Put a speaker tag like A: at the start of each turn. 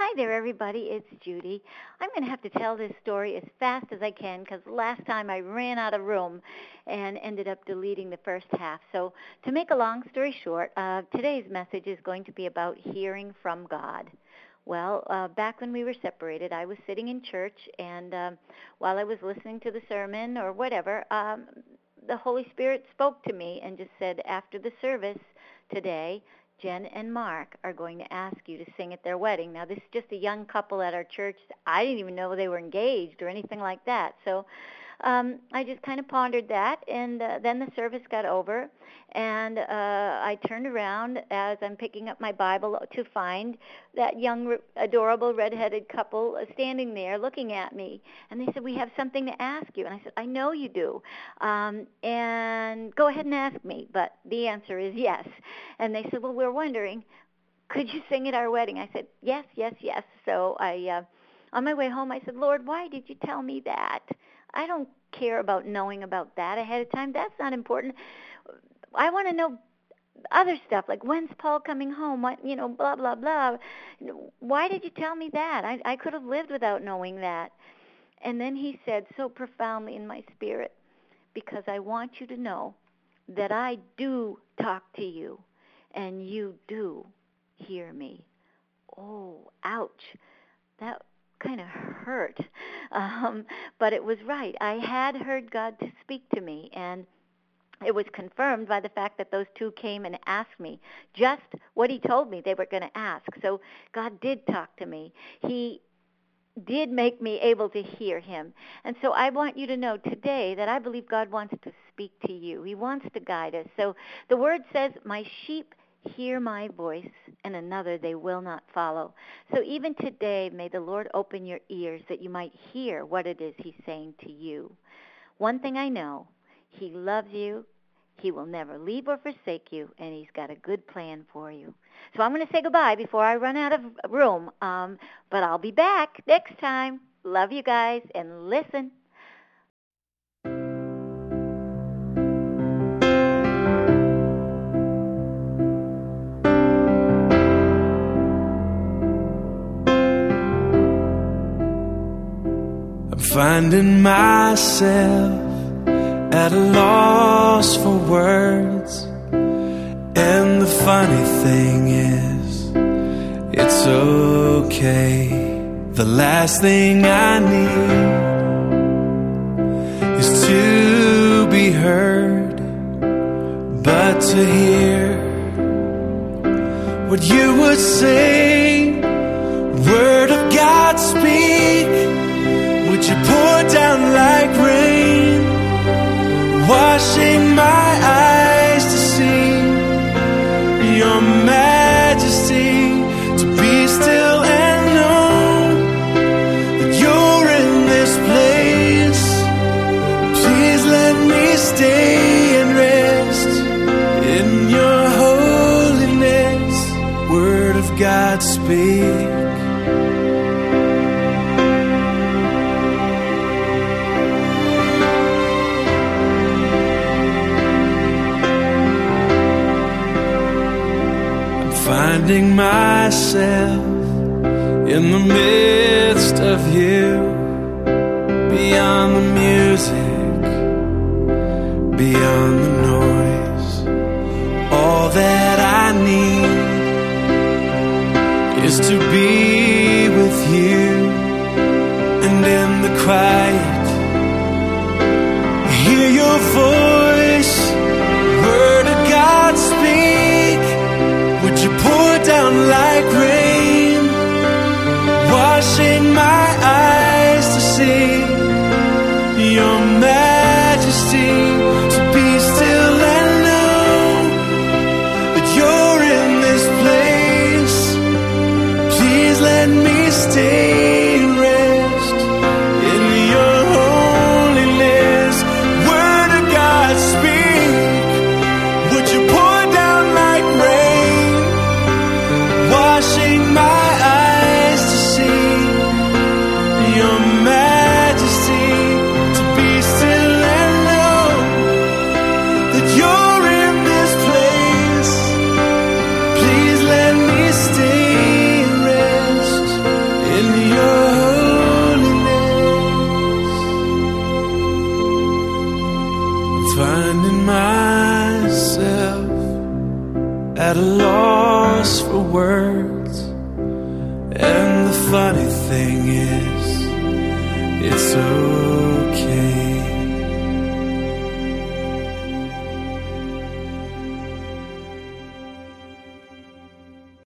A: Hi there, everybody. It's Judy. I'm going to have to tell this story as fast as I can because last time I ran out of room and ended up deleting the first half. So, to make a long story short, uh, today's message is going to be about hearing from God. Well, uh, back when we were separated, I was sitting in church, and um, while I was listening to the sermon or whatever, um, the Holy Spirit spoke to me and just said, after the service today, Jen and Mark are going to ask you to sing at their wedding. Now, this is just a young couple at our church. I didn't even know they were engaged or anything like that. So um, I just kind of pondered that, and uh, then the service got over, and uh, I turned around as I'm picking up my Bible to find that young, adorable, redheaded couple standing there looking at me, and they said, "We have something to ask you," and I said, "I know you do, um, and go ahead and ask me." But the answer is yes, and they said, "Well, we're wondering." Could you sing at our wedding? I said, yes, yes, yes. So I, uh, on my way home, I said, Lord, why did you tell me that? I don't care about knowing about that ahead of time. That's not important. I want to know other stuff like when's Paul coming home? What you know, blah blah blah. Why did you tell me that? I I could have lived without knowing that. And then he said so profoundly in my spirit, because I want you to know that I do talk to you and you do hear me. Oh, ouch. That kind of hurt. Um, but it was right. I had heard God to speak to me, and it was confirmed by the fact that those two came and asked me just what he told me they were going to ask. So God did talk to me. He did make me able to hear him. And so I want you to know today that I believe God wants to speak to you. He wants to guide us. So the word says, My sheep hear my voice, and another they will not follow. So even today, may the Lord open your ears that you might hear what it is He's saying to you. One thing I know He loves you. He will never leave or forsake you, and He's got a good plan for you. So I'm going to say goodbye before I run out of room, um, but I'll be back next time. Love you guys, and listen.
B: Finding myself at a loss for words. And the funny thing is, it's okay. The last thing I need is to be heard, but to hear what you would say. Word of God speak God, speak. I'm finding myself in the midst of you, beyond the music, beyond the noise. All that is to be with you, and in the quiet, hear your voice, word of God speak. Would you pour down like finding myself at a loss for words. And the funny thing is, it's okay.